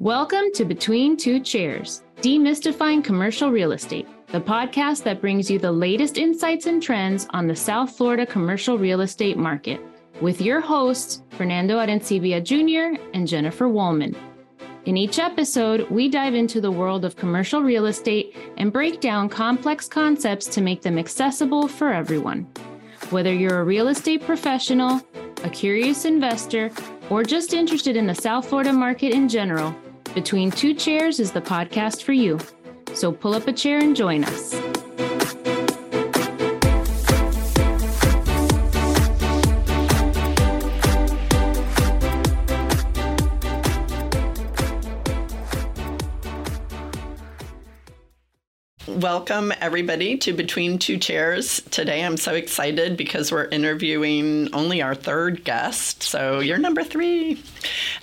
Welcome to Between Two Chairs, Demystifying Commercial Real Estate, the podcast that brings you the latest insights and trends on the South Florida commercial real estate market, with your hosts, Fernando Arencibia Jr. and Jennifer Woolman. In each episode, we dive into the world of commercial real estate and break down complex concepts to make them accessible for everyone. Whether you're a real estate professional, a curious investor, or just interested in the South Florida market in general, Between Two Chairs is the podcast for you. So pull up a chair and join us. Welcome, everybody, to Between Two Chairs. Today I'm so excited because we're interviewing only our third guest. So you're number three,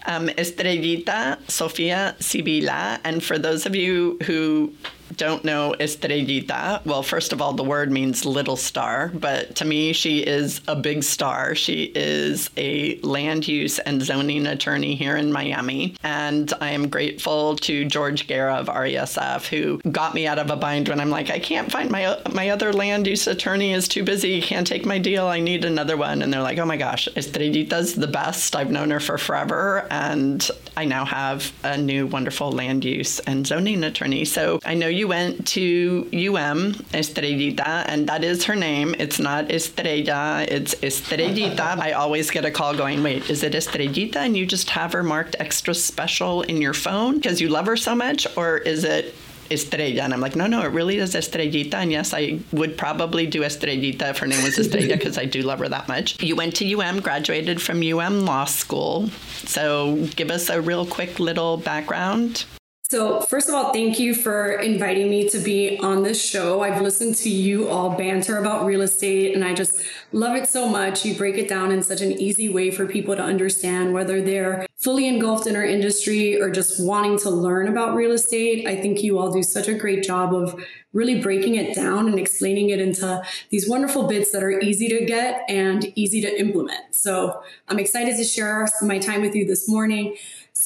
um, Estrellita Sofia Sibila. And for those of you who don't know Estrellita, well, first of all, the word means little star, but to me, she is a big star. She is a land use and zoning attorney here in Miami. And I am grateful to George Guerra of RESF, who got me out of a bind when I'm like, I can't find my, my other land use attorney is too busy, can't take my deal, I need another one. And they're like, oh my gosh, Estrellita's the best. I've known her for forever. And I now have a new wonderful land use and zoning attorney. So I know you went to UM, Estrellita, and that is her name. It's not Estrella, it's Estrellita. I always get a call going, wait, is it Estrellita? And you just have her marked extra special in your phone because you love her so much? Or is it Estrella. And I'm like, no, no, it really is Estrellita. And yes, I would probably do Estrellita if her name was Estrella because I do love her that much. You went to UM, graduated from UM Law School. So give us a real quick little background. So, first of all, thank you for inviting me to be on this show. I've listened to you all banter about real estate and I just love it so much. You break it down in such an easy way for people to understand whether they're fully engulfed in our industry or just wanting to learn about real estate. I think you all do such a great job of really breaking it down and explaining it into these wonderful bits that are easy to get and easy to implement. So, I'm excited to share my time with you this morning.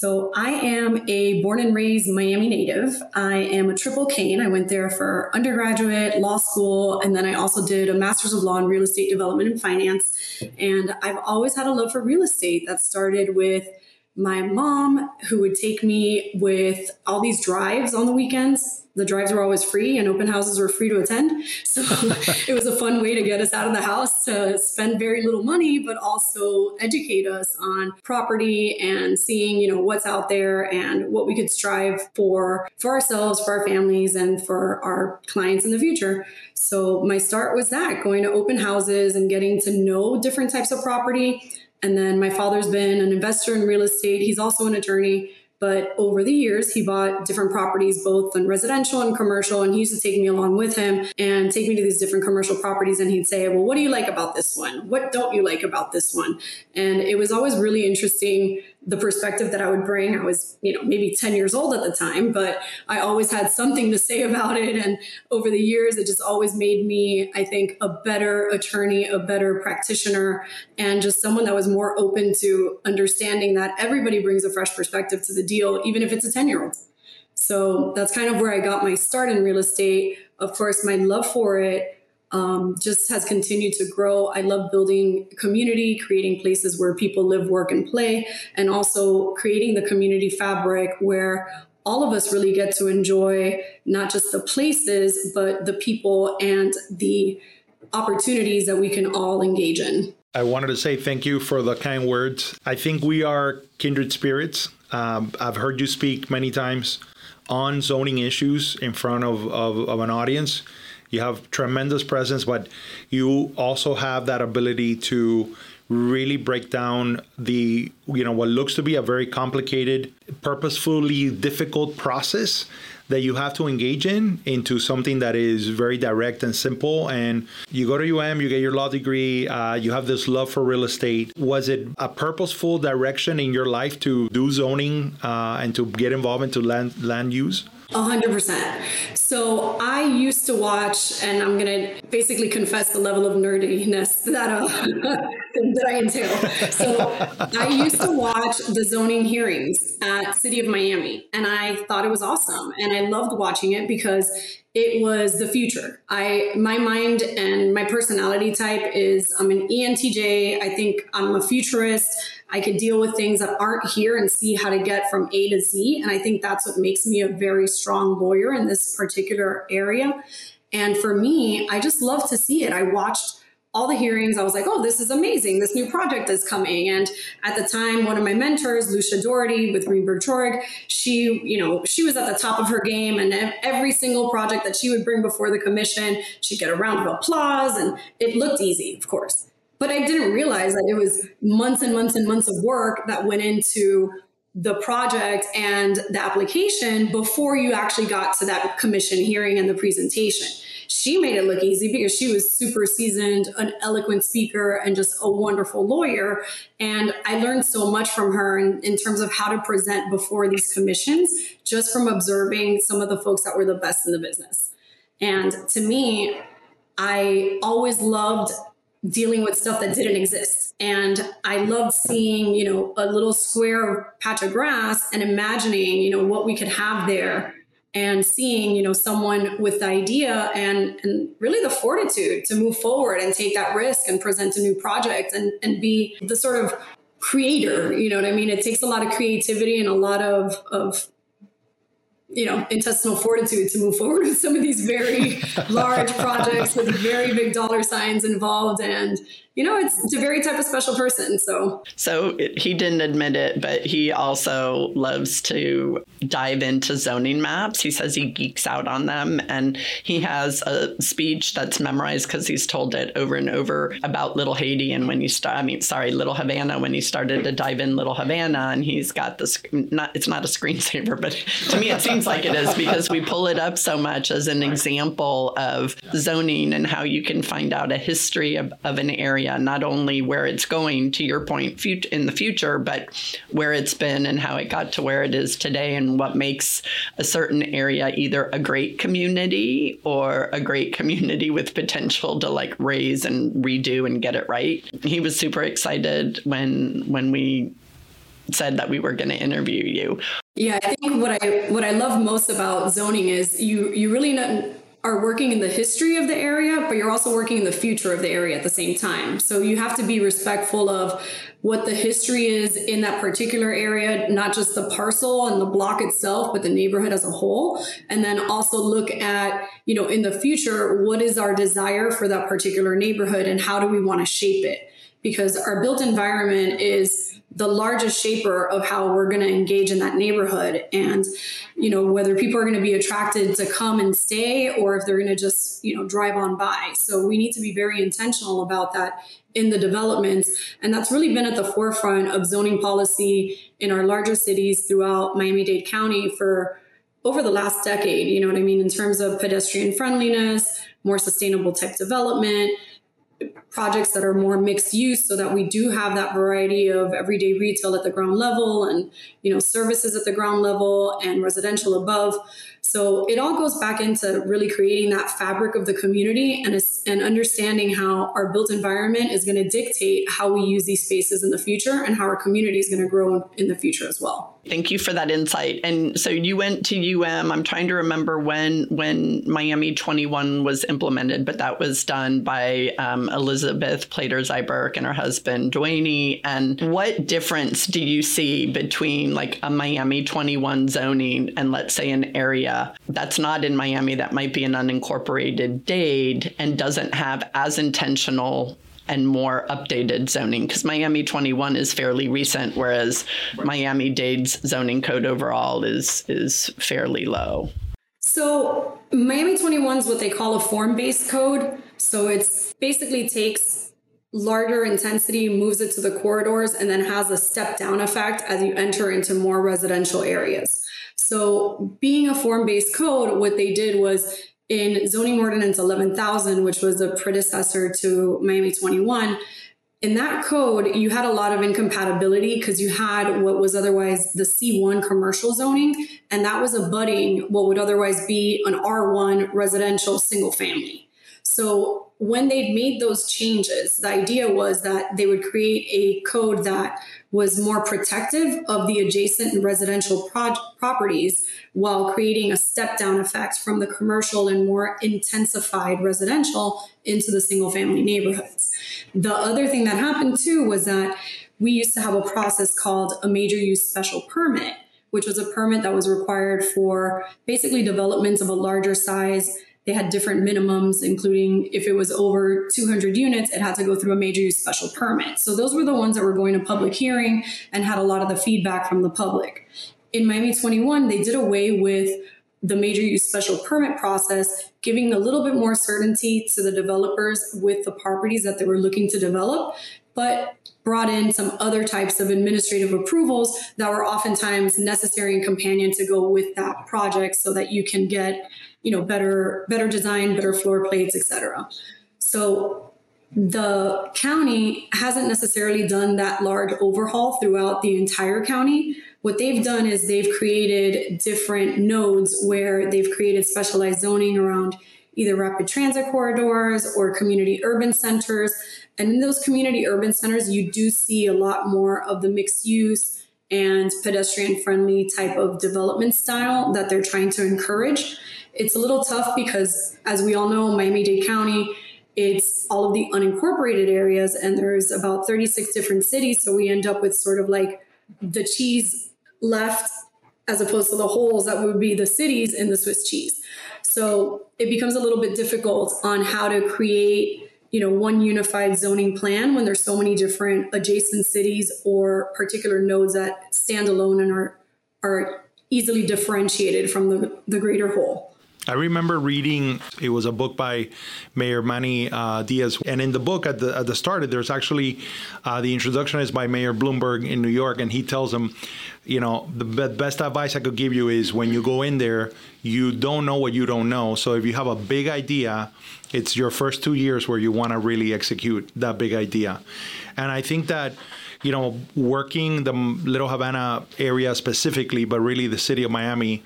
So I am a born and raised Miami native. I am a triple cane. I went there for undergraduate, law school, and then I also did a master's of law in real estate development and finance. And I've always had a love for real estate that started with my mom who would take me with all these drives on the weekends the drives were always free and open houses were free to attend. So it was a fun way to get us out of the house to spend very little money, but also educate us on property and seeing, you know, what's out there and what we could strive for for ourselves, for our families, and for our clients in the future. So my start was that going to open houses and getting to know different types of property. And then my father's been an investor in real estate. He's also an attorney. But over the years, he bought different properties, both in residential and commercial. And he used to take me along with him and take me to these different commercial properties. And he'd say, Well, what do you like about this one? What don't you like about this one? And it was always really interesting the perspective that I would bring. I was, you know, maybe 10 years old at the time, but I always had something to say about it. And over the years, it just always made me, I think, a better attorney, a better practitioner, and just someone that was more open to understanding that everybody brings a fresh perspective to the deal, even if it's a 10 year old. So that's kind of where I got my start in real estate. Of course, my love for it um, just has continued to grow. I love building community, creating places where people live, work, and play, and also creating the community fabric where all of us really get to enjoy not just the places, but the people and the opportunities that we can all engage in. I wanted to say thank you for the kind words. I think we are kindred spirits. Um, I've heard you speak many times on zoning issues in front of, of, of an audience you have tremendous presence, but you also have that ability to really break down the you know what looks to be a very complicated purposefully difficult process that you have to engage in into something that is very direct and simple. And you go to um you get your law degree uh, you have this love for real estate. Was it a purposeful direction in your life to do zoning uh, and to get involved into land land use 100%. So I used to watch, and I'm going to basically confess the level of nerdiness that, uh, that I entail. So I used to watch the zoning hearings at City of Miami, and I thought it was awesome. And I loved watching it because it was the future. I my mind and my personality type is I'm an ENTJ. I think I'm a futurist. I could deal with things that aren't here and see how to get from A to Z. And I think that's what makes me a very strong lawyer in this particular area. And for me, I just love to see it. I watched all the hearings, I was like, oh, this is amazing. This new project is coming. And at the time, one of my mentors, Lucia Dougherty with Greenberg Traurig, she, you know, she was at the top of her game. And every single project that she would bring before the commission, she'd get a round of applause. And it looked easy, of course. But I didn't realize that it was months and months and months of work that went into the project and the application before you actually got to that commission hearing and the presentation she made it look easy because she was super seasoned, an eloquent speaker, and just a wonderful lawyer. And I learned so much from her in, in terms of how to present before these commissions, just from observing some of the folks that were the best in the business. And to me, I always loved dealing with stuff that didn't exist. And I loved seeing, you know, a little square patch of grass and imagining, you know, what we could have there and seeing you know someone with the idea and and really the fortitude to move forward and take that risk and present a new project and and be the sort of creator you know what i mean it takes a lot of creativity and a lot of of you know intestinal fortitude to move forward with some of these very large projects with very big dollar signs involved and you know, it's, it's a very type of special person. So, so it, he didn't admit it, but he also loves to dive into zoning maps. He says he geeks out on them, and he has a speech that's memorized because he's told it over and over about Little Haiti. And when you start, I mean, sorry, Little Havana. When he started to dive in Little Havana, and he's got this. Not, it's not a screensaver, but to me it seems like it is because we pull it up so much as an example of zoning and how you can find out a history of, of an area area, not only where it's going to your point in the future, but where it's been and how it got to where it is today and what makes a certain area either a great community or a great community with potential to like raise and redo and get it right. He was super excited when when we said that we were going to interview you. Yeah, I think what I what I love most about zoning is you you really know are working in the history of the area, but you're also working in the future of the area at the same time. So you have to be respectful of what the history is in that particular area, not just the parcel and the block itself, but the neighborhood as a whole. And then also look at, you know, in the future, what is our desire for that particular neighborhood and how do we want to shape it? Because our built environment is the largest shaper of how we're going to engage in that neighborhood. And you know whether people are going to be attracted to come and stay or if they're going to just you know drive on by. So we need to be very intentional about that in the developments. And that's really been at the forefront of zoning policy in our larger cities throughout miami-dade county for over the last decade you know what i mean in terms of pedestrian friendliness more sustainable tech development projects that are more mixed use so that we do have that variety of everyday retail at the ground level and you know services at the ground level and residential above so it all goes back into really creating that fabric of the community and, and understanding how our built environment is going to dictate how we use these spaces in the future and how our community is going to grow in the future as well. Thank you for that insight. And so you went to UM. I'm trying to remember when when Miami 21 was implemented, but that was done by um, Elizabeth Plater-Zyberk and her husband Duany. And what difference do you see between like a Miami 21 zoning and let's say an area that's not in Miami that might be an unincorporated Dade and doesn't have as intentional and more updated zoning because Miami 21 is fairly recent, whereas Miami Dade's zoning code overall is is fairly low. So Miami 21 is what they call a form-based code. So it's basically takes larger intensity, moves it to the corridors, and then has a step down effect as you enter into more residential areas. So being a form-based code, what they did was in zoning ordinance 11,000, which was a predecessor to Miami 21, in that code, you had a lot of incompatibility because you had what was otherwise the C1 commercial zoning, and that was abutting what would otherwise be an R1 residential single family. So when they'd made those changes, the idea was that they would create a code that was more protective of the adjacent residential pro- properties while creating a step down effect from the commercial and more intensified residential into the single family neighborhoods. The other thing that happened too was that we used to have a process called a major use special permit, which was a permit that was required for basically developments of a larger size they had different minimums, including if it was over 200 units, it had to go through a major use special permit. So those were the ones that were going to public hearing and had a lot of the feedback from the public. In Miami 21, they did away with the major use special permit process, giving a little bit more certainty to the developers with the properties that they were looking to develop, but brought in some other types of administrative approvals that were oftentimes necessary and companion to go with that project so that you can get you know better better design better floor plates etc so the county hasn't necessarily done that large overhaul throughout the entire county. What they've done is they've created different nodes where they've created specialized zoning around either rapid transit corridors or community urban centers. And in those community urban centers you do see a lot more of the mixed use and pedestrian friendly type of development style that they're trying to encourage it's a little tough because, as we all know, Miami Dade County, it's all of the unincorporated areas, and there's about 36 different cities. So we end up with sort of like the cheese left as opposed to the holes that would be the cities in the Swiss cheese. So it becomes a little bit difficult on how to create you know one unified zoning plan when there's so many different adjacent cities or particular nodes that stand alone and are are easily differentiated from the, the greater whole. I remember reading it was a book by Mayor Manny uh, Diaz, and in the book at the at the start, there's actually uh, the introduction is by Mayor Bloomberg in New York, and he tells them, you know, the best advice I could give you is when you go in there, you don't know what you don't know. So if you have a big idea, it's your first two years where you want to really execute that big idea, and I think that you know, working the Little Havana area specifically, but really the city of Miami,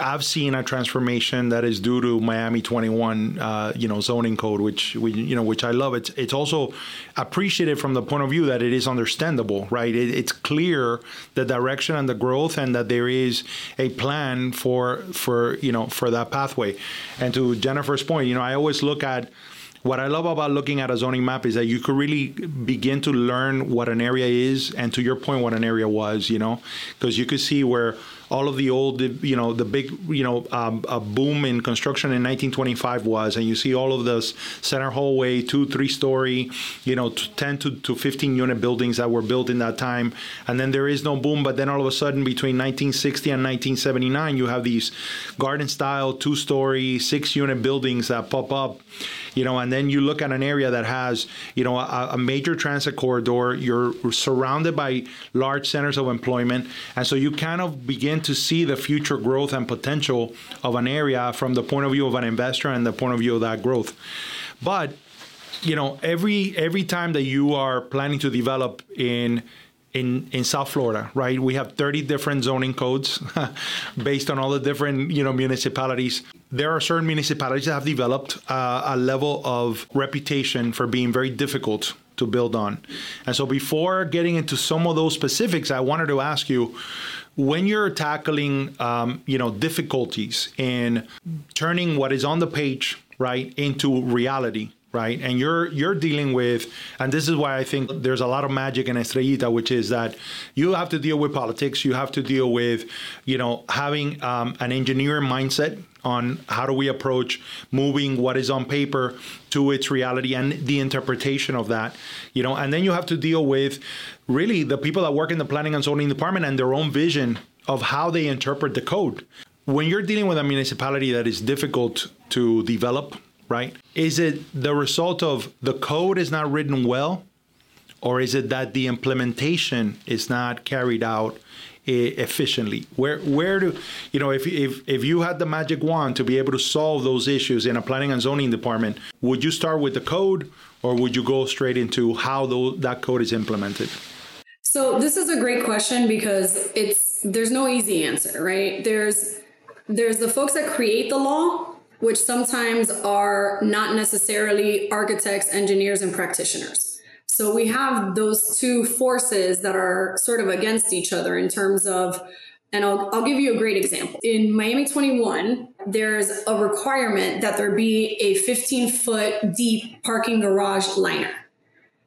I've seen a transformation that is due to Miami 21, uh, you know, zoning code, which we, you know, which I love. It's it's also appreciated from the point of view that it is understandable, right? It, it's clear the direction and the growth, and that there is a plan for for you know for that pathway. And to Jennifer's point, you know, I always look at what I love about looking at a zoning map is that you could really begin to learn what an area is, and to your point, what an area was, you know, because you could see where all of the old, you know, the big, you know, um, a boom in construction in 1925 was, and you see all of those center hallway, two, three story, you know, 10 to, to 15 unit buildings that were built in that time. And then there is no boom, but then all of a sudden between 1960 and 1979, you have these garden style, two story, six unit buildings that pop up you know, and then you look at an area that has, you know, a, a, major transit corridor. You're surrounded by large centers of employment, and so you kind of begin to see the future growth and potential of an area from the point of view of an investor and the point of view of that growth. But you know, every every time that you are planning to develop in in in South Florida, right? We have 30 different zoning codes based on all the different you know municipalities. There are certain municipalities that have developed uh, a level of reputation for being very difficult to build on. And so, before getting into some of those specifics, I wanted to ask you when you're tackling um, you know difficulties in turning what is on the page right into reality right? And you're you're dealing with and this is why i think there's a lot of magic in estrellita which is that you have to deal with politics. You have to deal with you know having um, an engineering mindset on how do we approach moving what is on paper to its reality and the interpretation of that you know? And then you have to deal with really the people that work in the planning and zoning department and their own vision of how they interpret the code. When you're dealing with a municipality that is difficult to develop right is it the result of the code is not written well or is it that the implementation is not carried out efficiently? Where where do you know if if if you had the magic wand to be able to solve those issues in a planning and zoning department, would you start with the code or would you go straight into how the, that code is implemented? So this is a great question because it's there's no easy answer, right? There's there's the folks that create the law, which sometimes are not necessarily architects, engineers, and practitioners. So we have those two forces that are sort of against each other in terms of, and I'll, I'll give you a great example. In Miami 21, there's a requirement that there be a 15 foot deep parking garage liner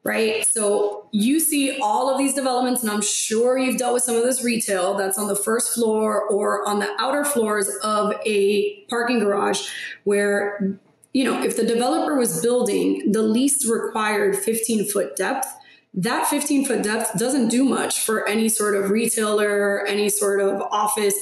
right? So you see all of these developments, and I'm sure you've dealt with some of this retail that's on the first floor or on the outer floors of a parking garage where, you know, if the developer was building the least required 15 foot depth, that 15 foot depth doesn't do much for any sort of retailer, any sort of office.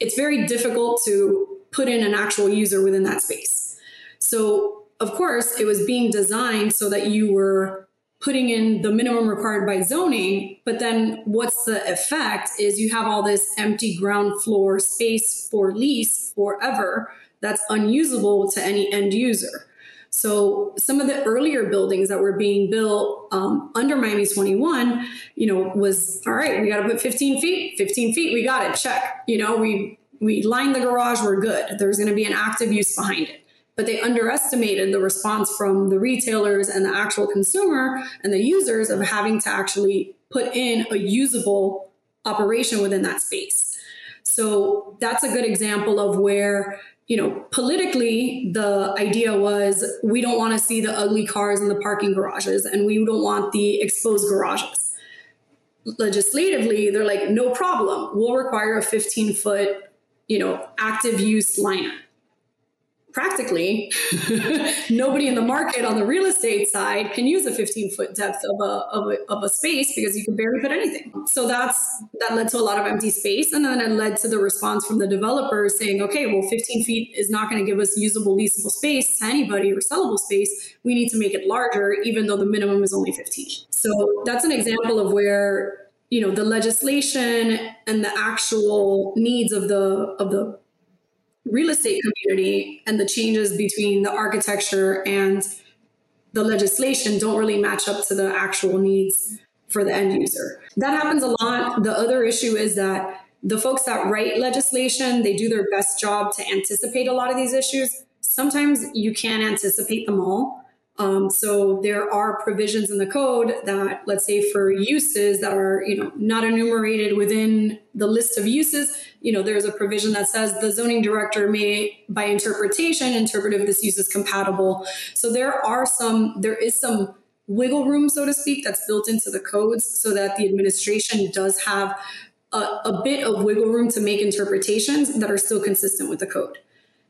It's very difficult to put in an actual user within that space. So, of course, it was being designed so that you were putting in the minimum required by zoning, but then what's the effect is you have all this empty ground floor space for lease forever that's unusable to any end user. So some of the earlier buildings that were being built um, under Miami 21, you know, was all right. We got to put 15 feet, 15 feet. We got it. Check. You know, we we lined the garage. We're good. There's going to be an active use behind it but they underestimated the response from the retailers and the actual consumer and the users of having to actually put in a usable operation within that space. So that's a good example of where, you know, politically, the idea was we don't want to see the ugly cars in the parking garages and we don't want the exposed garages. Legislatively, they're like, no problem. We'll require a 15 foot, you know, active use liner practically nobody in the market on the real estate side can use a 15 foot depth of a, of a, of a space because you can barely put anything. So that's that led to a lot of empty space. And then it led to the response from the developers saying okay well 15 feet is not going to give us usable leasable space to anybody or sellable space. We need to make it larger even though the minimum is only 15 so that's an example of where you know the legislation and the actual needs of the of the real estate community and the changes between the architecture and the legislation don't really match up to the actual needs for the end user. That happens a lot. The other issue is that the folks that write legislation, they do their best job to anticipate a lot of these issues. Sometimes you can't anticipate them all. Um, so there are provisions in the code that, let's say, for uses that are you know not enumerated within the list of uses, you know, there's a provision that says the zoning director may, by interpretation, interpret if this use is compatible. So there are some, there is some wiggle room, so to speak, that's built into the codes, so that the administration does have a, a bit of wiggle room to make interpretations that are still consistent with the code.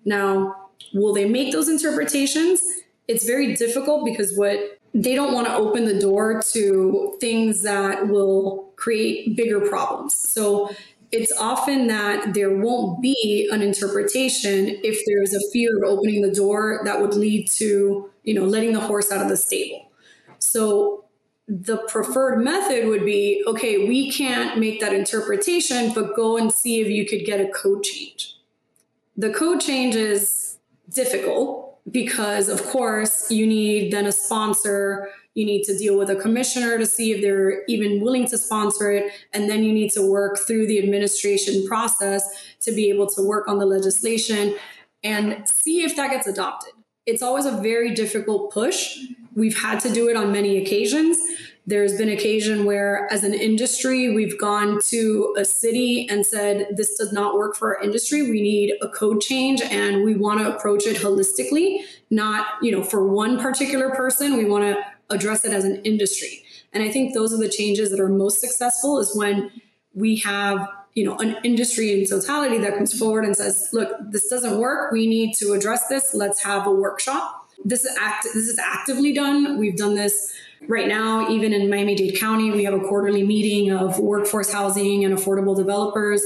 Now, will they make those interpretations? It's very difficult because what they don't want to open the door to things that will create bigger problems. So it's often that there won't be an interpretation if there's a fear of opening the door that would lead to, you know, letting the horse out of the stable. So the preferred method would be okay, we can't make that interpretation, but go and see if you could get a code change. The code change is difficult because of course you need then a sponsor. You need to deal with a commissioner to see if they're even willing to sponsor it. And then you need to work through the administration process to be able to work on the legislation and see if that gets adopted. It's always a very difficult push. We've had to do it on many occasions there's been occasion where, as an industry, we've gone to a city and said, this does not work for our industry. We need a code change and we want to approach it holistically, not, you know, for one particular person. We want to address it as an industry. And I think those are the changes that are most successful is when we have you know an industry in totality that comes forward and says look this doesn't work we need to address this let's have a workshop this is act this is actively done we've done this Right now, even in Miami Dade County, we have a quarterly meeting of workforce housing and affordable developers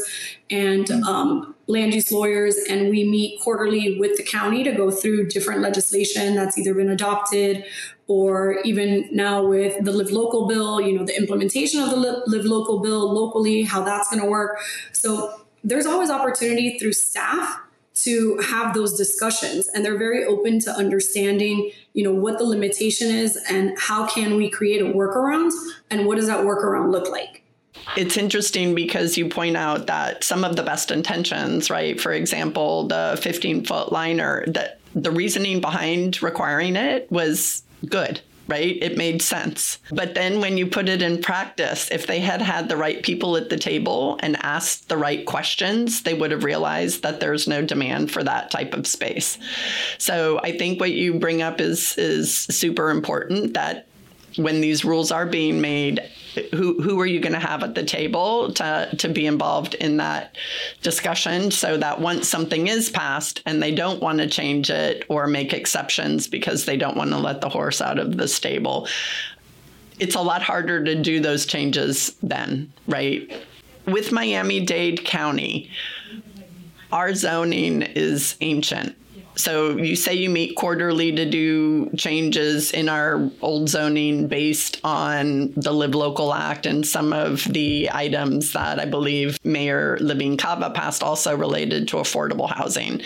and um, land use lawyers, and we meet quarterly with the county to go through different legislation that's either been adopted or even now with the Live Local bill, you know, the implementation of the Live Local bill locally, how that's going to work. So there's always opportunity through staff to have those discussions and they're very open to understanding you know what the limitation is and how can we create a workaround and what does that workaround look like it's interesting because you point out that some of the best intentions, right? For example, the 15 foot liner, that the reasoning behind requiring it was good right? It made sense. But then when you put it in practice, if they had had the right people at the table and asked the right questions, they would have realized that there's no demand for that type of space. So I think what you bring up is is super important that when these rules are being made, who who are you going to have at the table to to be involved in that discussion so that once something is passed and they don't want to change it or make exceptions because they don't want to let the horse out of the stable it's a lot harder to do those changes then right? With Miami-Dade County our zoning is ancient so you say you meet quarterly to do changes in our old zoning based on the Live Local Act and some of the items that I believe Mayor Levine Cava passed also related to affordable housing.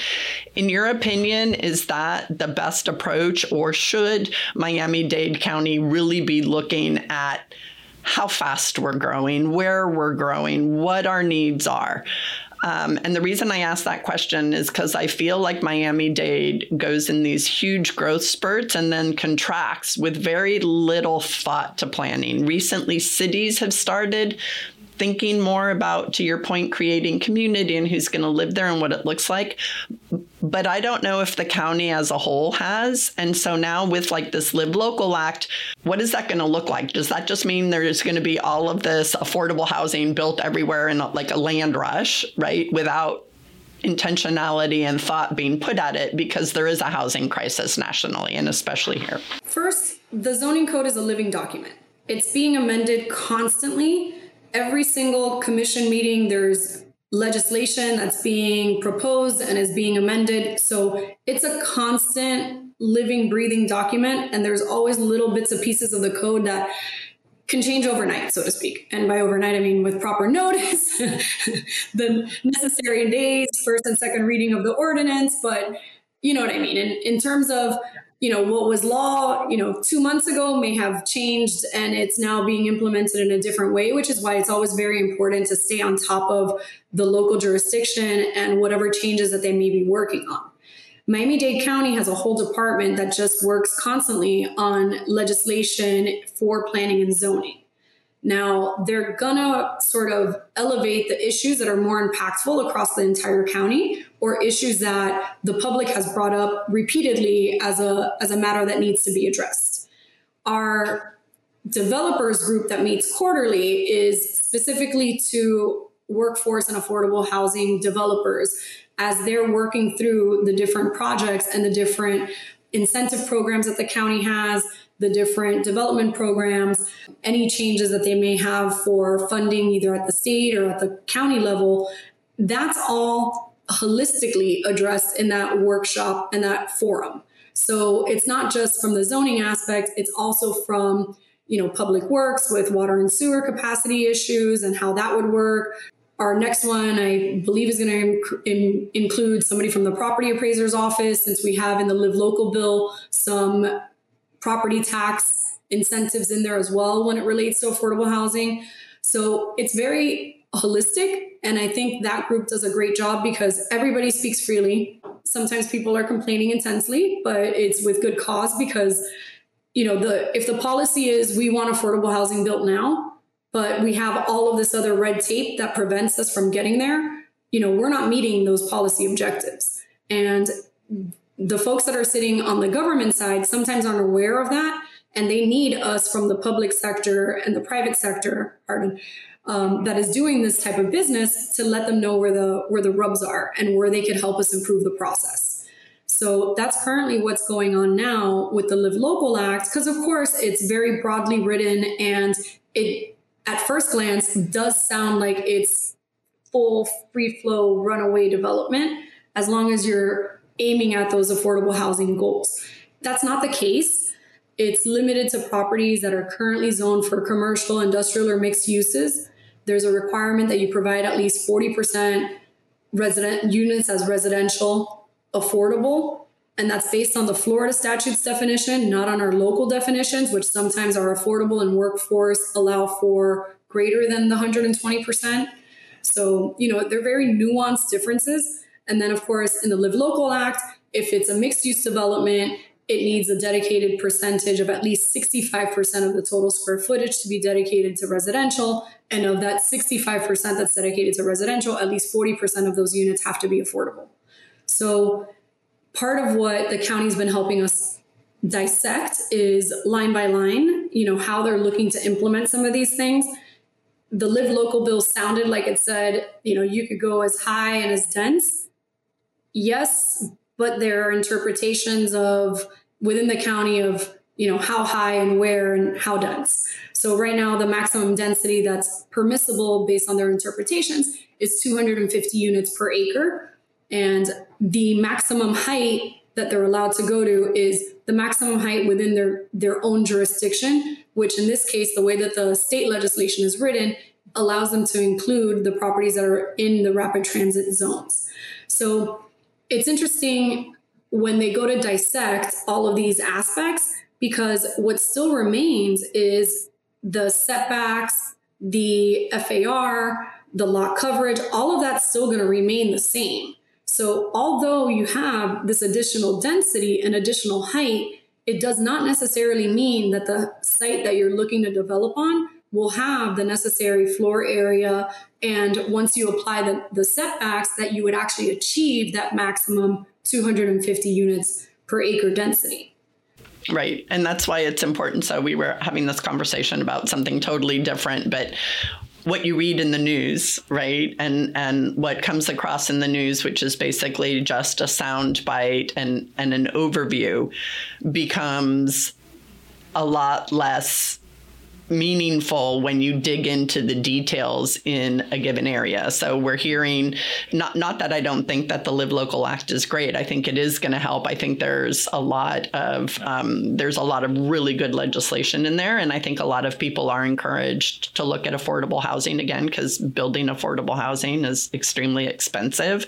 In your opinion, is that the best approach or should Miami-Dade County really be looking at how fast we're growing, where we're growing, what our needs are. Um, and the reason I ask that question is because I feel like Miami Dade goes in these huge growth spurts and then contracts with very little thought to planning. Recently, cities have started thinking more about, to your point, creating community and who's going to live there and what it looks like. But I don't know if the county as a whole has. And so now with like this Live Local Act, what is that going to look like? Does that just mean there's going to be all of this affordable housing built everywhere in like a land rush, right? Without intentionality and thought being put at it because there is a housing crisis nationally and especially here. First, the zoning code is a living document. It's being amended constantly every single commission meeting, there's legislation that's being proposed and is being amended. So it's a constant living, breathing document. And there's always little bits and pieces of the code that can change overnight, so to speak. And by overnight, I mean with proper notice, the necessary days, first and second reading of the ordinance. But you know what I mean? In, in terms of you know what was law you know two months ago may have changed and it's now being implemented in a different way which is why it's always very important to stay on top of the local jurisdiction and whatever changes that they may be working on. Miami-dade county has a whole department that just works constantly on legislation for planning and zoning. Now, they're gonna sort of elevate the issues that are more impactful across the entire county or issues that the public has brought up repeatedly as a, as a matter that needs to be addressed. Our developers group that meets quarterly is specifically to workforce and affordable housing developers as they're working through the different projects and the different incentive programs that the county has the different development programs, any changes that they may have for funding either at the state or at the county level, that's all holistically addressed in that workshop and that forum. So it's not just from the zoning aspect, it's also from you know public works with water and sewer capacity issues and how that would work our next one, I believe, is going to in- include somebody from the property appraiser's office, since we have in the Live Local bill some property tax incentives in there as well when it relates to affordable housing. So it's very holistic. And I think that group does a great job because everybody speaks freely. Sometimes people are complaining intensely, but it's with good cause because, you know, the if the policy is we want affordable housing built now, but we have all of this other red tape that prevents us from getting there, you know, we're not meeting those policy objectives. And the folks that are sitting on the government side sometimes aren't aware of that and they need us from the public sector and the private sector pardon um, that is doing this type of business to let them know where the where the rubs are and where they could help us improve the process so that's currently what's going on now with the live local act because of course it's very broadly written and it at first glance does sound like it's full free flow runaway development as long as you're aiming at those affordable housing goals. That's not the case. It's limited to properties that are currently zoned for commercial, industrial, or mixed uses. There's a requirement that you provide at least 40% resident units as residential affordable. And that's based on the Florida statute's definition, not on our local definitions, which sometimes our affordable and workforce allow for greater than the 120%. So, you know, they're very nuanced differences. And then, of course, in the Live Local Act, if it's a mixed use development, it needs a dedicated percentage of at least 65% of the total square footage to be dedicated to residential. And of that 65% that's dedicated to residential, at least 40% of those units have to be affordable. So, part of what the county's been helping us dissect is line by line, you know, how they're looking to implement some of these things. The Live Local bill sounded like it said, you know, you could go as high and as dense. Yes, but there are interpretations of within the county of you know how high and where and how dense. So right now the maximum density that's permissible based on their interpretations is 250 units per acre. And the maximum height that they're allowed to go to is the maximum height within their their own jurisdiction which in this case the way that the state legislation is written allows them to include the properties that are in the rapid transit zones. So it's interesting when they go to dissect all of these aspects because what still remains is the setbacks, the FAR, the lot coverage, all of that's still going to remain the same. So, although you have this additional density and additional height, it does not necessarily mean that the site that you're looking to develop on will have the necessary floor area. And once you apply the, the setbacks, that you would actually achieve that maximum 250 units per acre density. Right. And that's why it's important. So we were having this conversation about something totally different, but what you read in the news, right? And and what comes across in the news, which is basically just a sound bite and, and an overview, becomes a lot less meaningful when you dig into the details in a given area. So we're hearing not not that I don't think that the Live Local Act is great. I think it is going to help. I think there's a lot of um, there's a lot of really good legislation in there, and I think a lot of people are encouraged to look at affordable housing again because building affordable housing is extremely expensive.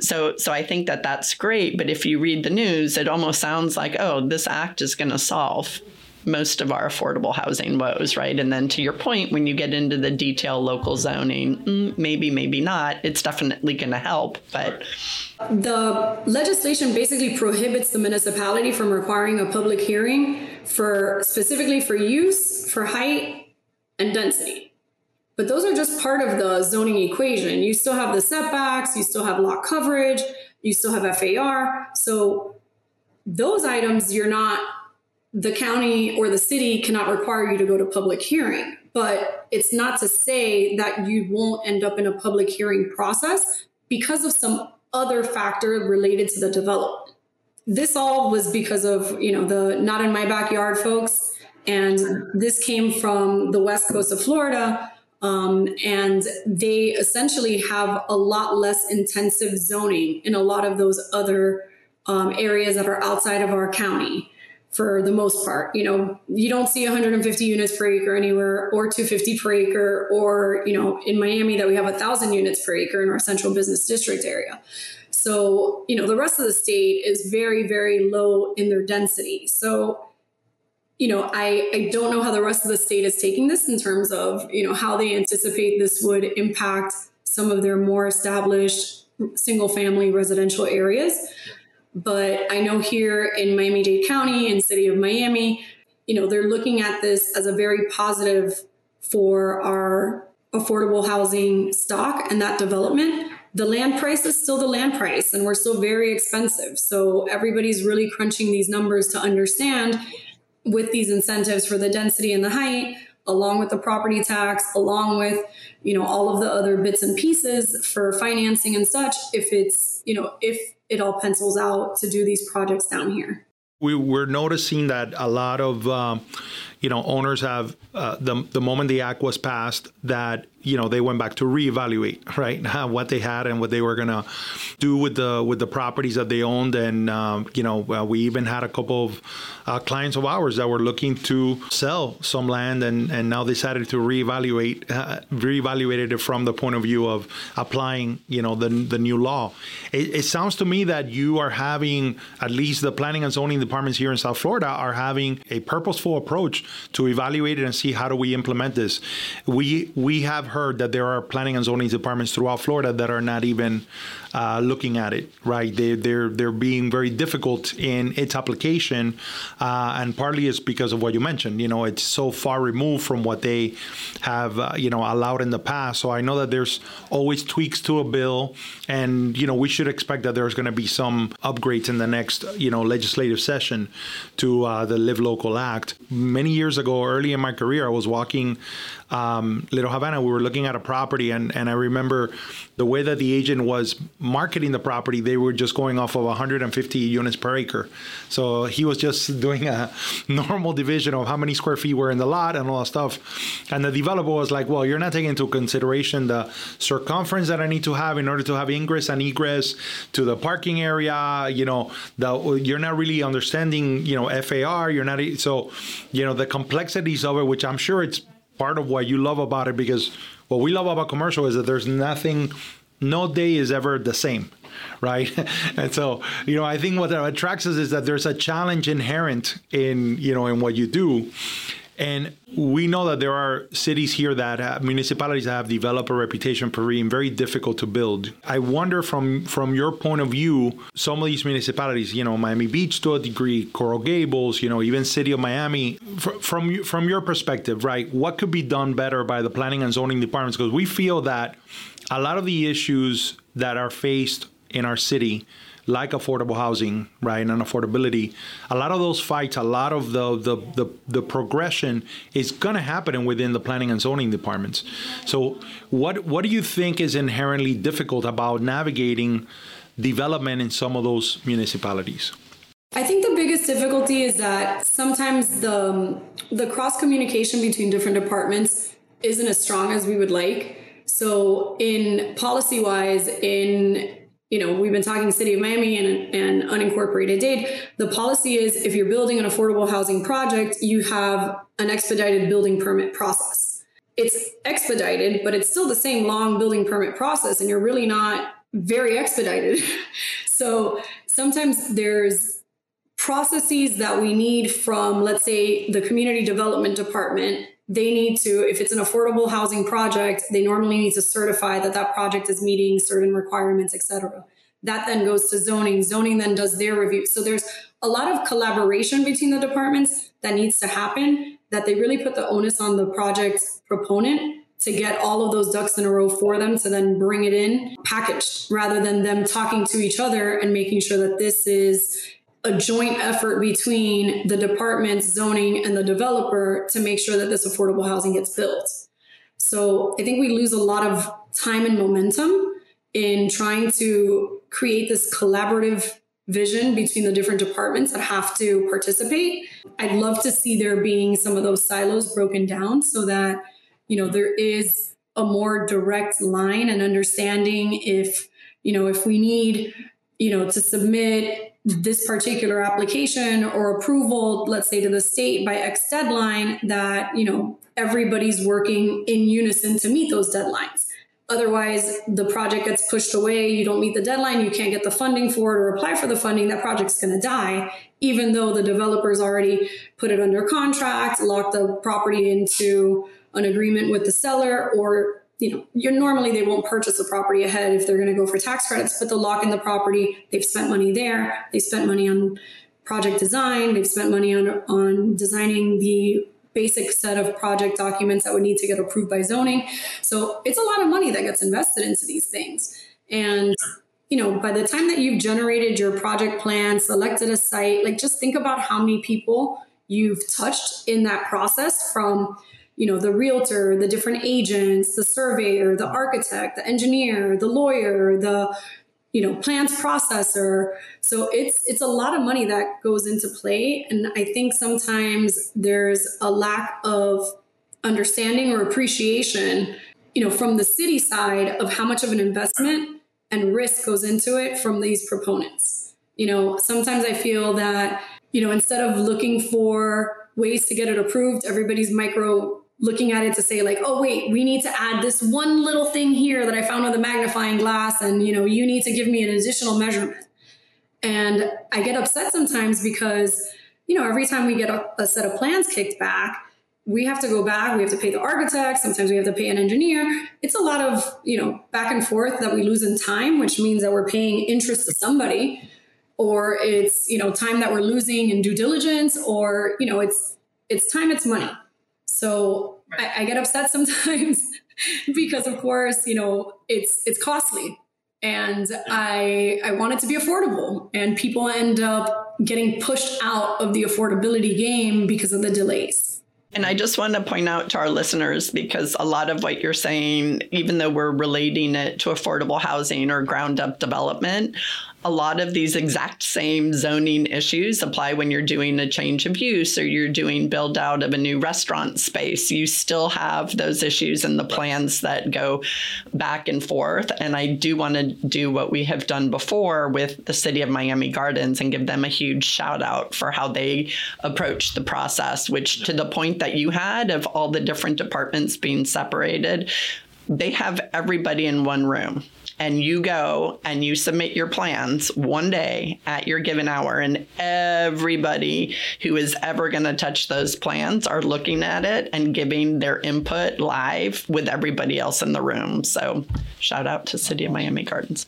So so I think that that's great. But if you read the news, it almost sounds like oh this act is going to solve most of our affordable housing woes, right? And then to your point, when you get into the detail local zoning, mm, maybe, maybe not, it's definitely going to help. But the legislation basically prohibits the municipality from requiring a public hearing for specifically for use, for height, and density. But those are just part of the zoning equation. You still have the setbacks, you still have lot coverage, you still have FAR. So those items you're not the county or the city cannot require you to go to public hearing. But it's not to say that you won't end up in a public hearing process because of some other factor related to the development. This all was because of, you know, the not in my backyard folks. And this came from the west coast of Florida. Um, and they essentially have a lot less intensive zoning in a lot of those other um, areas that are outside of our county for the most part. You know, you don't see 150 units per acre anywhere or 250 per acre, or, you know, in Miami that we have a thousand units per acre in our central business district area. So, you know, the rest of the state is very, very low in their density. So, you know, I, I don't know how the rest of the state is taking this in terms of, you know, how they anticipate this would impact some of their more established single family residential areas. But I know here in Miami Dade County and city of Miami, you know, they're looking at this as a very positive for our affordable housing stock and that development. The land price is still the land price and we're still very expensive. So everybody's really crunching these numbers to understand with these incentives for the density and the height along with the property tax along with you know all of the other bits and pieces for financing and such if it's you know if it all pencils out to do these projects down here. We were noticing that a lot of um, you know, owners have uh, the the moment the act was passed that you know they went back to reevaluate right what they had and what they were gonna do with the with the properties that they owned. And um, you know well, we even had a couple of uh, clients of ours that were looking to sell some land and and now decided to reevaluate uh, reevaluated it from the point of view of applying you know the the new law. It, it sounds to me that you are having at least the planning and zoning departments here in South Florida are having a purposeful approach to evaluate it and see how do we implement this. We we have heard that there are planning and zoning departments throughout Florida that are not even uh, looking at it. Right, they, they're they're being very difficult in its application, uh, and partly it's because of what you mentioned. You know, it's so far removed from what they have uh, you know allowed in the past. So I know that there's always tweaks to a bill, and you know we should expect that there's going to be some upgrades in the next you know legislative session to uh, the Live Local Act. Many years ago, early in my career, I was walking um, Little Havana. We were looking at a property, and and I remember the way that the agent was marketing the property, they were just going off of 150 units per acre. So he was just doing a normal division of how many square feet were in the lot and all that stuff. And the developer was like, well, you're not taking into consideration the circumference that I need to have in order to have ingress and egress to the parking area. You know, the, you're not really understanding, you know, FAR. You're not, so, you know, the complexities of it, which I'm sure it's part of what you love about it because what we love about commercial is that there's nothing no day is ever the same right? And so you know i think what attracts us is that there's a challenge inherent in you know in what you do and we know that there are cities here that have, municipalities that have developed a reputation for being very difficult to build. I wonder from from your point of view, some of these municipalities, you know, Miami Beach to a degree, Coral Gables, you know, even City of Miami, from from your perspective, right? What could be done better by the planning and zoning departments? Because we feel that a lot of the issues that are faced in our city like affordable housing, right, and affordability, a lot of those fights, a lot of the the the, the progression is going to happen within the planning and zoning departments. So, what what do you think is inherently difficult about navigating development in some of those municipalities? I think the biggest difficulty is that sometimes the the cross communication between different departments isn't as strong as we would like. So, in policy wise, in you know, we've been talking City of Miami and, and unincorporated Dade. The policy is if you're building an affordable housing project, you have an expedited building permit process. It's expedited, but it's still the same long building permit process, and you're really not very expedited. so sometimes there's processes that we need from, let's say, the community development department they need to, if it's an affordable housing project, they normally need to certify that that project is meeting certain requirements, et cetera. That then goes to zoning. Zoning then does their review. So there's a lot of collaboration between the departments that needs to happen that they really put the onus on the project proponent to get all of those ducks in a row for them to then bring it in packaged rather than them talking to each other and making sure that this is a joint effort between the department's zoning and the developer to make sure that this affordable housing gets built. So I think we lose a lot of time and momentum in trying to create this collaborative vision between the different departments that have to participate. I'd love to see there being some of those silos broken down so that, you know, there is a more direct line and understanding if, you know, if we need, you know, to submit this particular application or approval, let's say to the state by X deadline, that, you know, everybody's working in unison to meet those deadlines. Otherwise, the project gets pushed away, you don't meet the deadline, you can't get the funding for it or apply for the funding, that project's going to die, even though the developer's already put it under contract, locked the property into an agreement with the seller, or you know, you're normally they won't purchase the property ahead if they're going to go for tax credits, but they'll lock in the property. They've spent money there. They spent money on project design. They've spent money on on designing the basic set of project documents that would need to get approved by zoning. So it's a lot of money that gets invested into these things. And you know, by the time that you've generated your project plan, selected a site, like just think about how many people you've touched in that process from you know the realtor the different agents the surveyor the architect the engineer the lawyer the you know, plans processor. So it's it's a lot of money that goes into play. And I think sometimes there's a lack of understanding or appreciation, you know, from the city side of how much of an investment and risk goes into it from these proponents. You know, sometimes I feel that, you know, instead of looking for ways to get it approved, everybody's micro looking at it to say like oh wait we need to add this one little thing here that i found with a magnifying glass and you know you need to give me an additional measurement. And i get upset sometimes because you know every time we get a, a set of plans kicked back we have to go back we have to pay the architect sometimes we have to pay an engineer. It's a lot of you know back and forth that we lose in time which means that we're paying interest to somebody or it's you know time that we're losing in due diligence or you know it's it's time it's money so right. I, I get upset sometimes because of course, you know, it's it's costly. And I I want it to be affordable. And people end up getting pushed out of the affordability game because of the delays. And I just want to point out to our listeners because a lot of what you're saying, even though we're relating it to affordable housing or ground up development, a lot of these exact same zoning issues apply when you're doing a change of use or you're doing build out of a new restaurant space. You still have those issues and the plans that go back and forth. And I do want to do what we have done before with the city of Miami Gardens and give them a huge shout out for how they approach the process, which to the point that you had of all the different departments being separated, they have everybody in one room and you go and you submit your plans one day at your given hour and everybody who is ever going to touch those plans are looking at it and giving their input live with everybody else in the room so shout out to city of miami gardens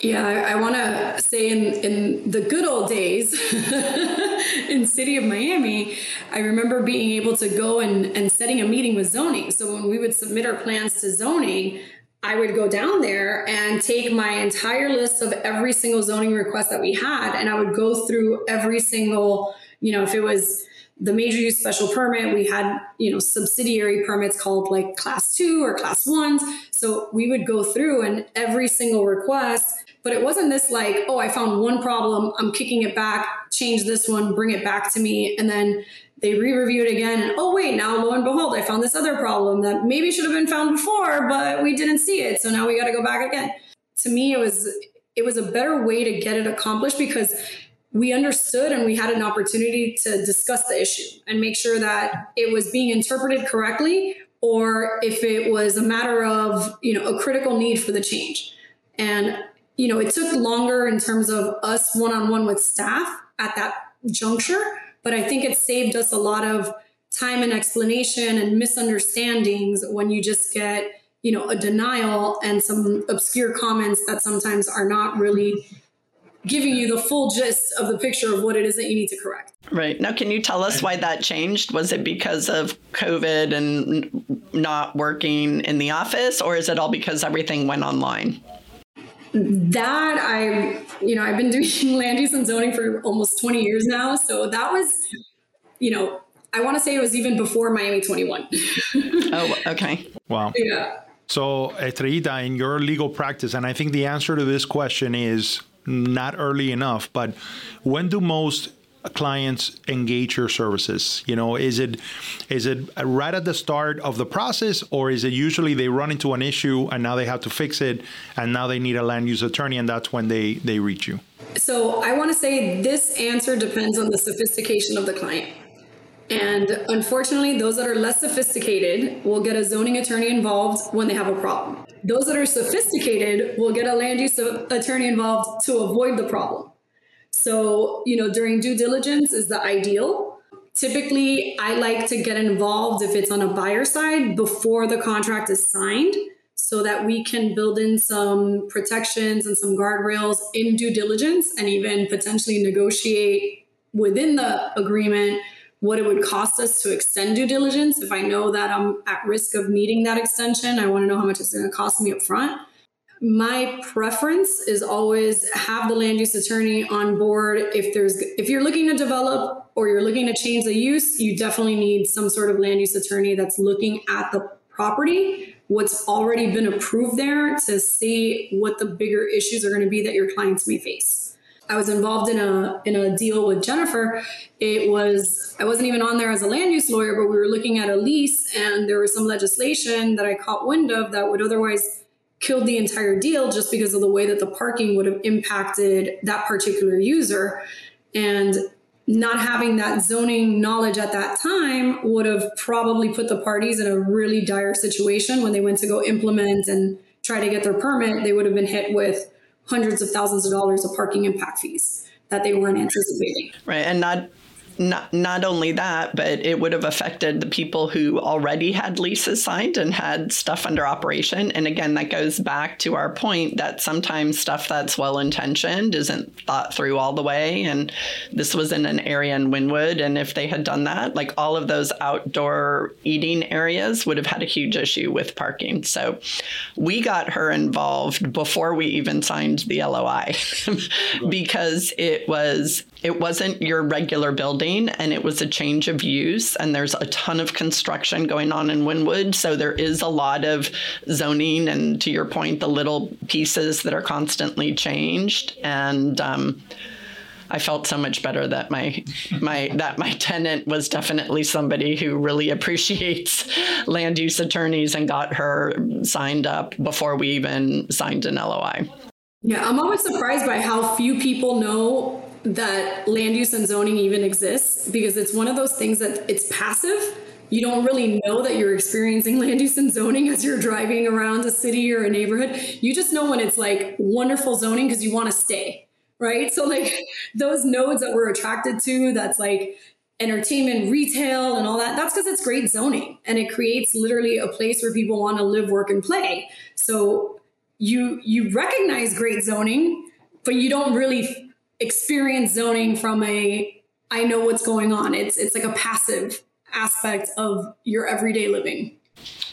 yeah, I, I want to say in, in the good old days in city of Miami, I remember being able to go and, and setting a meeting with zoning. So when we would submit our plans to zoning, I would go down there and take my entire list of every single zoning request that we had, and I would go through every single, you know, if it was the major use special permit, we had, you know, subsidiary permits called like class two or class ones. So we would go through and every single request, but it wasn't this like, oh, I found one problem, I'm kicking it back, change this one, bring it back to me. And then they re-review it again. And oh wait now lo and behold i found this other problem that maybe should have been found before but we didn't see it. So now we got to go back again. To me it was it was a better way to get it accomplished because we understood and we had an opportunity to discuss the issue and make sure that it was being interpreted correctly or if it was a matter of you know a critical need for the change. And you know it took longer in terms of us one-on-one with staff at that juncture but I think it saved us a lot of time and explanation and misunderstandings when you just get, you know, a denial and some obscure comments that sometimes are not really giving you the full gist of the picture of what it is that you need to correct. Right. Now, can you tell us why that changed? Was it because of COVID and not working in the office, or is it all because everything went online? That I, you know, I've been doing land use and zoning for almost 20 years now. So that was, you know, I want to say it was even before Miami 21. oh, okay. Wow. Yeah. So, Estrellita, in your legal practice, and I think the answer to this question is not early enough, but when do most clients engage your services? You know, is it is it right at the start of the process, or is it usually they run into an issue and now they have to fix it, and now they need a land use attorney, and that's when they they reach you? So I want to say this answer depends on the sophistication of the client. And unfortunately, those that are less sophisticated will get a zoning attorney involved when they have a problem. Those that are sophisticated will get a land use attorney involved to avoid the problem. So, you know, during due diligence is the ideal. Typically, I like to get involved if it's on a buyer side before the contract is signed so that we can build in some protections and some guardrails in due diligence and even potentially negotiate within the agreement what it would cost us to extend due diligence. If I know that I'm at risk of needing that extension, I want to know how much it's going to cost me up front my preference is always have the land use attorney on board if there's if you're looking to develop or you're looking to change the use you definitely need some sort of land use attorney that's looking at the property, what's already been approved there to see what the bigger issues are going to be that your clients may face. I was involved in a in a deal with Jennifer. It was I wasn't even on there as a land use lawyer, but we were looking at a lease and there was some legislation that I caught wind of that would otherwise killed the entire deal just because of the way that the parking would have impacted that particular user. And not having that zoning knowledge at that time would have probably put the parties in a really dire situation when they went to go implement and try to get their permit. They would have been hit with hundreds of thousands of dollars of parking impact fees that they weren't anticipating. Right. And not not not only that, but it would have affected the people who already had leases signed and had stuff under operation. And again, that goes back to our point that sometimes stuff that's well intentioned isn't thought through all the way. And this was in an area in Wynwood. and if they had done that, like all of those outdoor eating areas would have had a huge issue with parking. So we got her involved before we even signed the LOI because it was it wasn't your regular building and it was a change of use. And there's a ton of construction going on in Wynwood. So there is a lot of zoning and, to your point, the little pieces that are constantly changed. And, um, I felt so much better that my my that my tenant was definitely somebody who really appreciates land use attorneys and got her signed up before we even signed an LOI. Yeah, I'm always surprised by how few people know that land use and zoning even exists because it's one of those things that it's passive. You don't really know that you're experiencing land use and zoning as you're driving around a city or a neighborhood. You just know when it's like wonderful zoning because you want to stay, right? So, like those nodes that we're attracted to, that's like entertainment, retail, and all that, that's because it's great zoning and it creates literally a place where people want to live, work, and play. So, you you recognize great zoning, but you don't really experience zoning from a I know what's going on. It's it's like a passive aspect of your everyday living.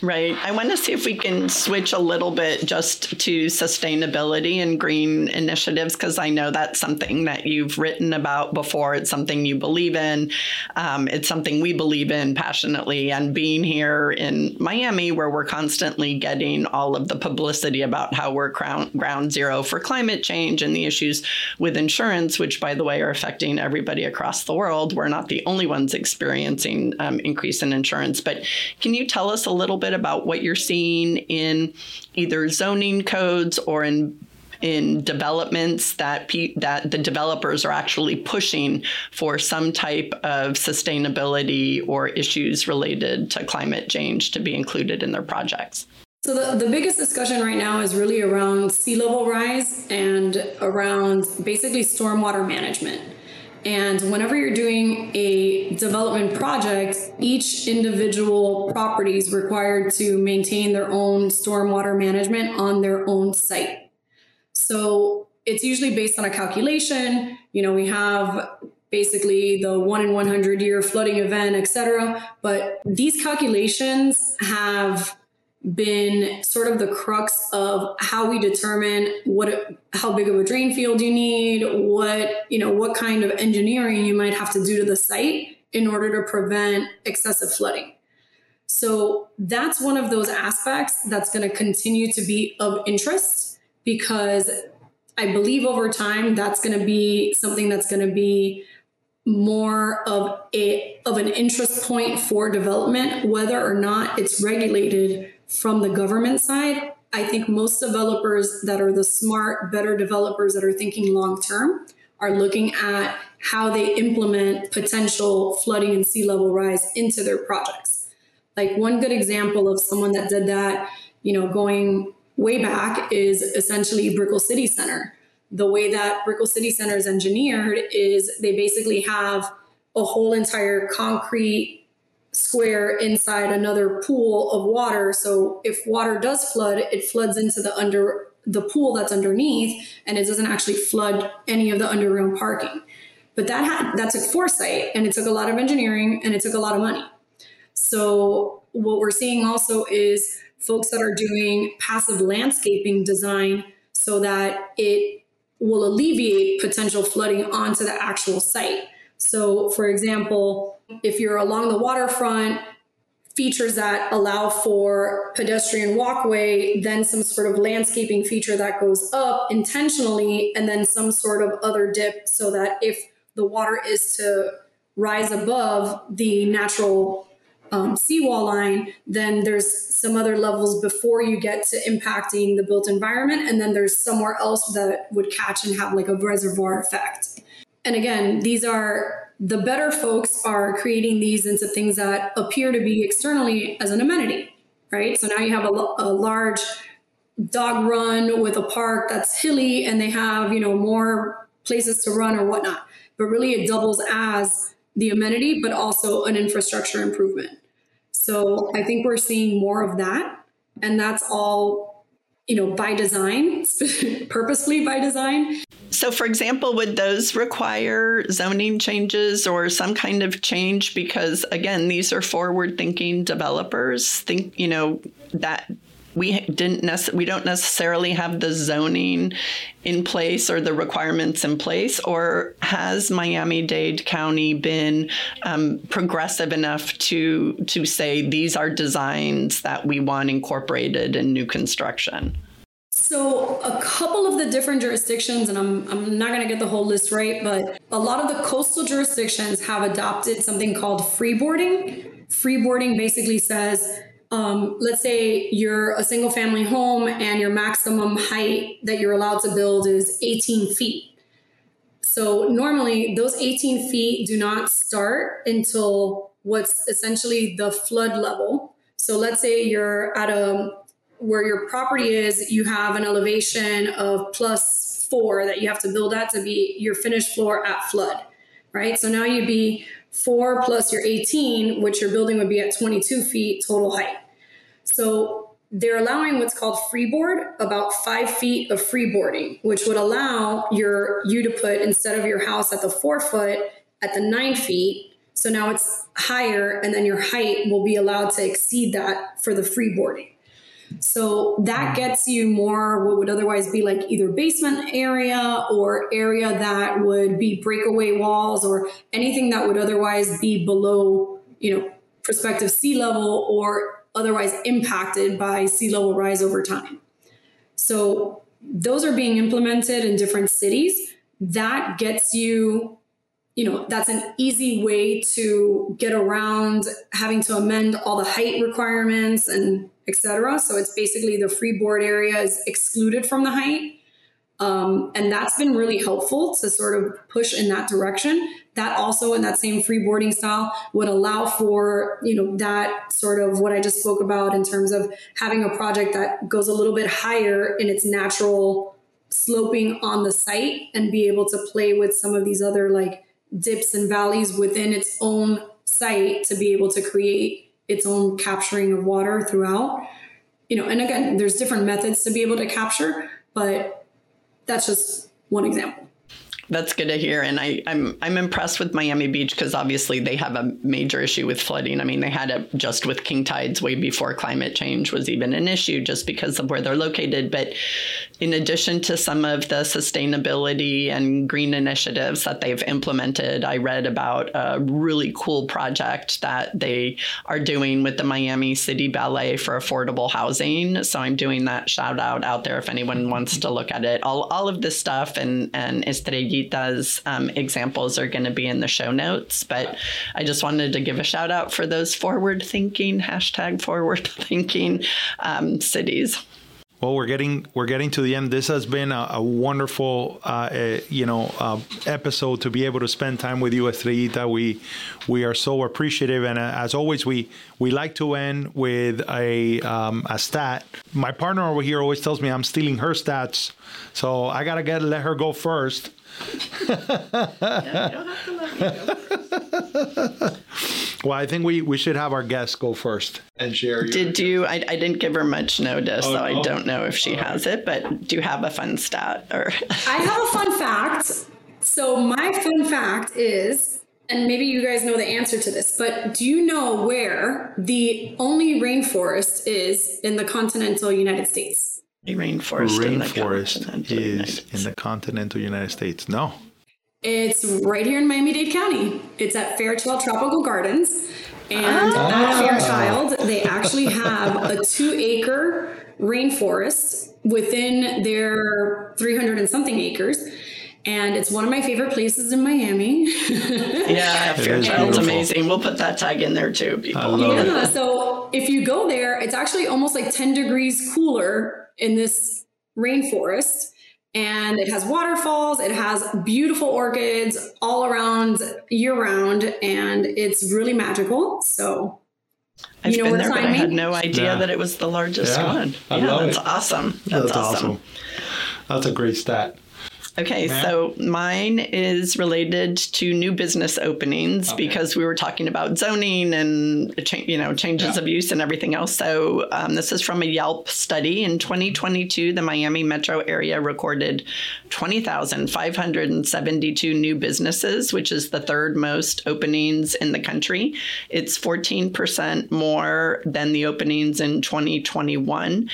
Right. I want to see if we can switch a little bit just to sustainability and green initiatives because I know that's something that you've written about before. It's something you believe in. Um, it's something we believe in passionately. And being here in Miami, where we're constantly getting all of the publicity about how we're ground, ground zero for climate change and the issues with insurance, which, by the way, are affecting everybody across the world. We're not the only ones experiencing um, increase in insurance. But can you tell us a little bit? about what you're seeing in either zoning codes or in in developments that pe- that the developers are actually pushing for some type of sustainability or issues related to climate change to be included in their projects. So the, the biggest discussion right now is really around sea level rise and around basically stormwater management. And whenever you're doing a development project, each individual property is required to maintain their own stormwater management on their own site. So it's usually based on a calculation. You know, we have basically the one in 100 year flooding event, et cetera. But these calculations have been sort of the crux of how we determine what how big of a drain field you need what you know what kind of engineering you might have to do to the site in order to prevent excessive flooding. So that's one of those aspects that's going to continue to be of interest because i believe over time that's going to be something that's going to be more of a of an interest point for development whether or not it's regulated from the government side, I think most developers that are the smart, better developers that are thinking long term are looking at how they implement potential flooding and sea level rise into their projects. Like one good example of someone that did that, you know, going way back is essentially Brickell City Center. The way that Brickell City Center is engineered is they basically have a whole entire concrete square inside another pool of water. So if water does flood, it floods into the under the pool that's underneath and it doesn't actually flood any of the underground parking. But that had that took foresight and it took a lot of engineering and it took a lot of money. So what we're seeing also is folks that are doing passive landscaping design so that it will alleviate potential flooding onto the actual site. So for example, if you're along the waterfront, features that allow for pedestrian walkway, then some sort of landscaping feature that goes up intentionally, and then some sort of other dip so that if the water is to rise above the natural um, seawall line, then there's some other levels before you get to impacting the built environment. And then there's somewhere else that would catch and have like a reservoir effect. And again, these are the better folks are creating these into things that appear to be externally as an amenity, right? So now you have a, a large dog run with a park that's hilly and they have, you know, more places to run or whatnot. But really it doubles as the amenity, but also an infrastructure improvement. So I think we're seeing more of that. And that's all, you know, by design, purposely by design. So, for example, would those require zoning changes or some kind of change? Because again, these are forward thinking developers. Think, you know, that we didn't nece- we don't necessarily have the zoning in place or the requirements in place or has Miami-Dade County been um, progressive enough to to say these are designs that we want incorporated in new construction? So a couple of the different jurisdictions and I'm I'm not going to get the whole list right but a lot of the coastal jurisdictions have adopted something called freeboarding freeboarding basically says um, let's say you're a single family home and your maximum height that you're allowed to build is 18 feet. So normally those 18 feet do not start until what's essentially the flood level. So let's say you're at a where your property is, you have an elevation of plus four that you have to build at to be your finished floor at flood, right? So now you'd be four plus your 18, which your building would be at 22 feet total height. So they're allowing what's called freeboard, about five feet of freeboarding, which would allow your you to put instead of your house at the four foot at the nine feet. So now it's higher, and then your height will be allowed to exceed that for the freeboarding. So that gets you more what would otherwise be like either basement area or area that would be breakaway walls or anything that would otherwise be below, you know, prospective sea level or otherwise impacted by sea level rise over time. So those are being implemented in different cities. That gets you, you know, that's an easy way to get around having to amend all the height requirements and etc. So it's basically the freeboard area is excluded from the height. Um, and that's been really helpful to sort of push in that direction. That also, in that same freeboarding style, would allow for you know that sort of what I just spoke about in terms of having a project that goes a little bit higher in its natural sloping on the site and be able to play with some of these other like dips and valleys within its own site to be able to create its own capturing of water throughout. You know, and again, there's different methods to be able to capture, but that's just one example. That's good to hear, and I, I'm I'm impressed with Miami Beach because obviously they have a major issue with flooding. I mean, they had it just with king tides way before climate change was even an issue, just because of where they're located. But in addition to some of the sustainability and green initiatives that they've implemented, I read about a really cool project that they are doing with the Miami City Ballet for affordable housing. So I'm doing that shout out out there if anyone wants to look at it. All all of this stuff and and Estrella Rita's um, examples are going to be in the show notes. But I just wanted to give a shout out for those forward thinking, hashtag forward thinking um, cities. Well, we're getting we're getting to the end. This has been a, a wonderful, uh, uh, you know, uh, episode to be able to spend time with you, Estrellita. We we are so appreciative, and uh, as always, we we like to end with a um, a stat. My partner over here always tells me I'm stealing her stats, so I gotta get let her go first. well, I think we, we should have our guests go first and share. Did you? I, I didn't give her much notice, oh, so no? I don't know if she has it. But do you have a fun stat? Or I have a fun fact. So my fun fact is, and maybe you guys know the answer to this, but do you know where the only rainforest is in the continental United States? Rainforest, rainforest in is in the continental United States. No. It's right here in Miami Dade County. It's at Fairchild Tropical Gardens. And ah. at Fairchild, they actually have a two acre rainforest within their 300 and something acres. And it's one of my favorite places in Miami. yeah, Fairchild's amazing. We'll put that tag in there too, people. yeah, it. so if you go there, it's actually almost like 10 degrees cooler in this rainforest and it has waterfalls it has beautiful orchids all around year round and it's really magical so I've you know been there, but I had no idea yeah. that it was the largest yeah, one. I yeah, that's it. awesome. That's, that's awesome. awesome. That's a great stat. Okay, so mine is related to new business openings okay. because we were talking about zoning and you know changes yeah. of use and everything else. So um, this is from a Yelp study in 2022. The Miami metro area recorded 20,572 new businesses, which is the third most openings in the country. It's 14% more than the openings in 2021.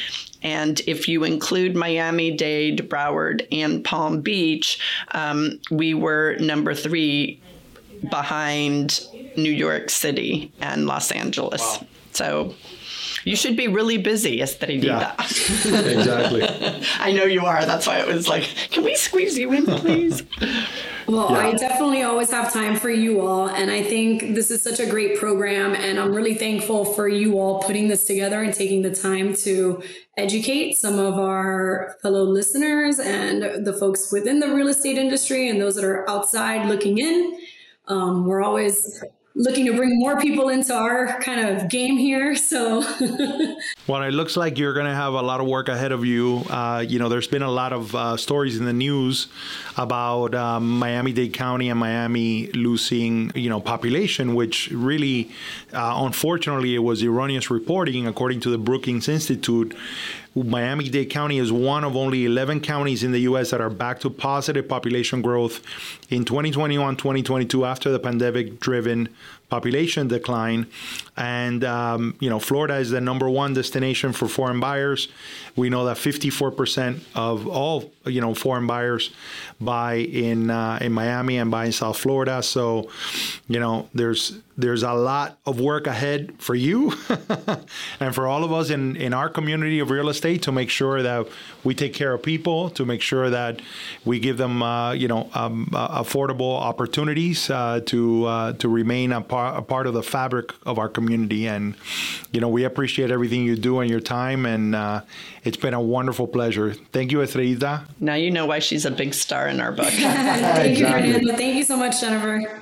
And if you include Miami Dade, Broward, and Palm Beach, um, we were number three behind New York City and Los Angeles. Wow. So you should be really busy, Estrellita. Yeah, that. exactly. I know you are. That's why it was like, can we squeeze you in, please? Well, yeah. I definitely always have time for you all. And I think this is such a great program. And I'm really thankful for you all putting this together and taking the time to educate some of our fellow listeners and the folks within the real estate industry and those that are outside looking in. Um, we're always looking to bring more people into our kind of game here. So, well, it looks like you're going to have a lot of work ahead of you. Uh, you know, there's been a lot of uh, stories in the news about um, Miami Dade County and Miami losing, you know, population, which really, uh, unfortunately, it was erroneous reporting, according to the Brookings Institute. Miami Dade County is one of only 11 counties in the U.S. that are back to positive population growth in 2021 2022 after the pandemic driven population decline. And, um, you know, Florida is the number one destination for foreign buyers. We know that 54% of all, you know, foreign buyers buy in uh, in Miami and buy in South Florida. So, you know, there's there's a lot of work ahead for you and for all of us in, in our community of real estate to make sure that we take care of people, to make sure that we give them, uh, you know, um, uh, affordable opportunities uh, to uh, to remain a part, a part of the fabric of our community. And, you know, we appreciate everything you do and your time. And uh, it's been a wonderful pleasure. Thank you, Estrellita. Now you know why she's a big star in our book. Thank exactly. you, Fernando. Thank you so much, Jennifer.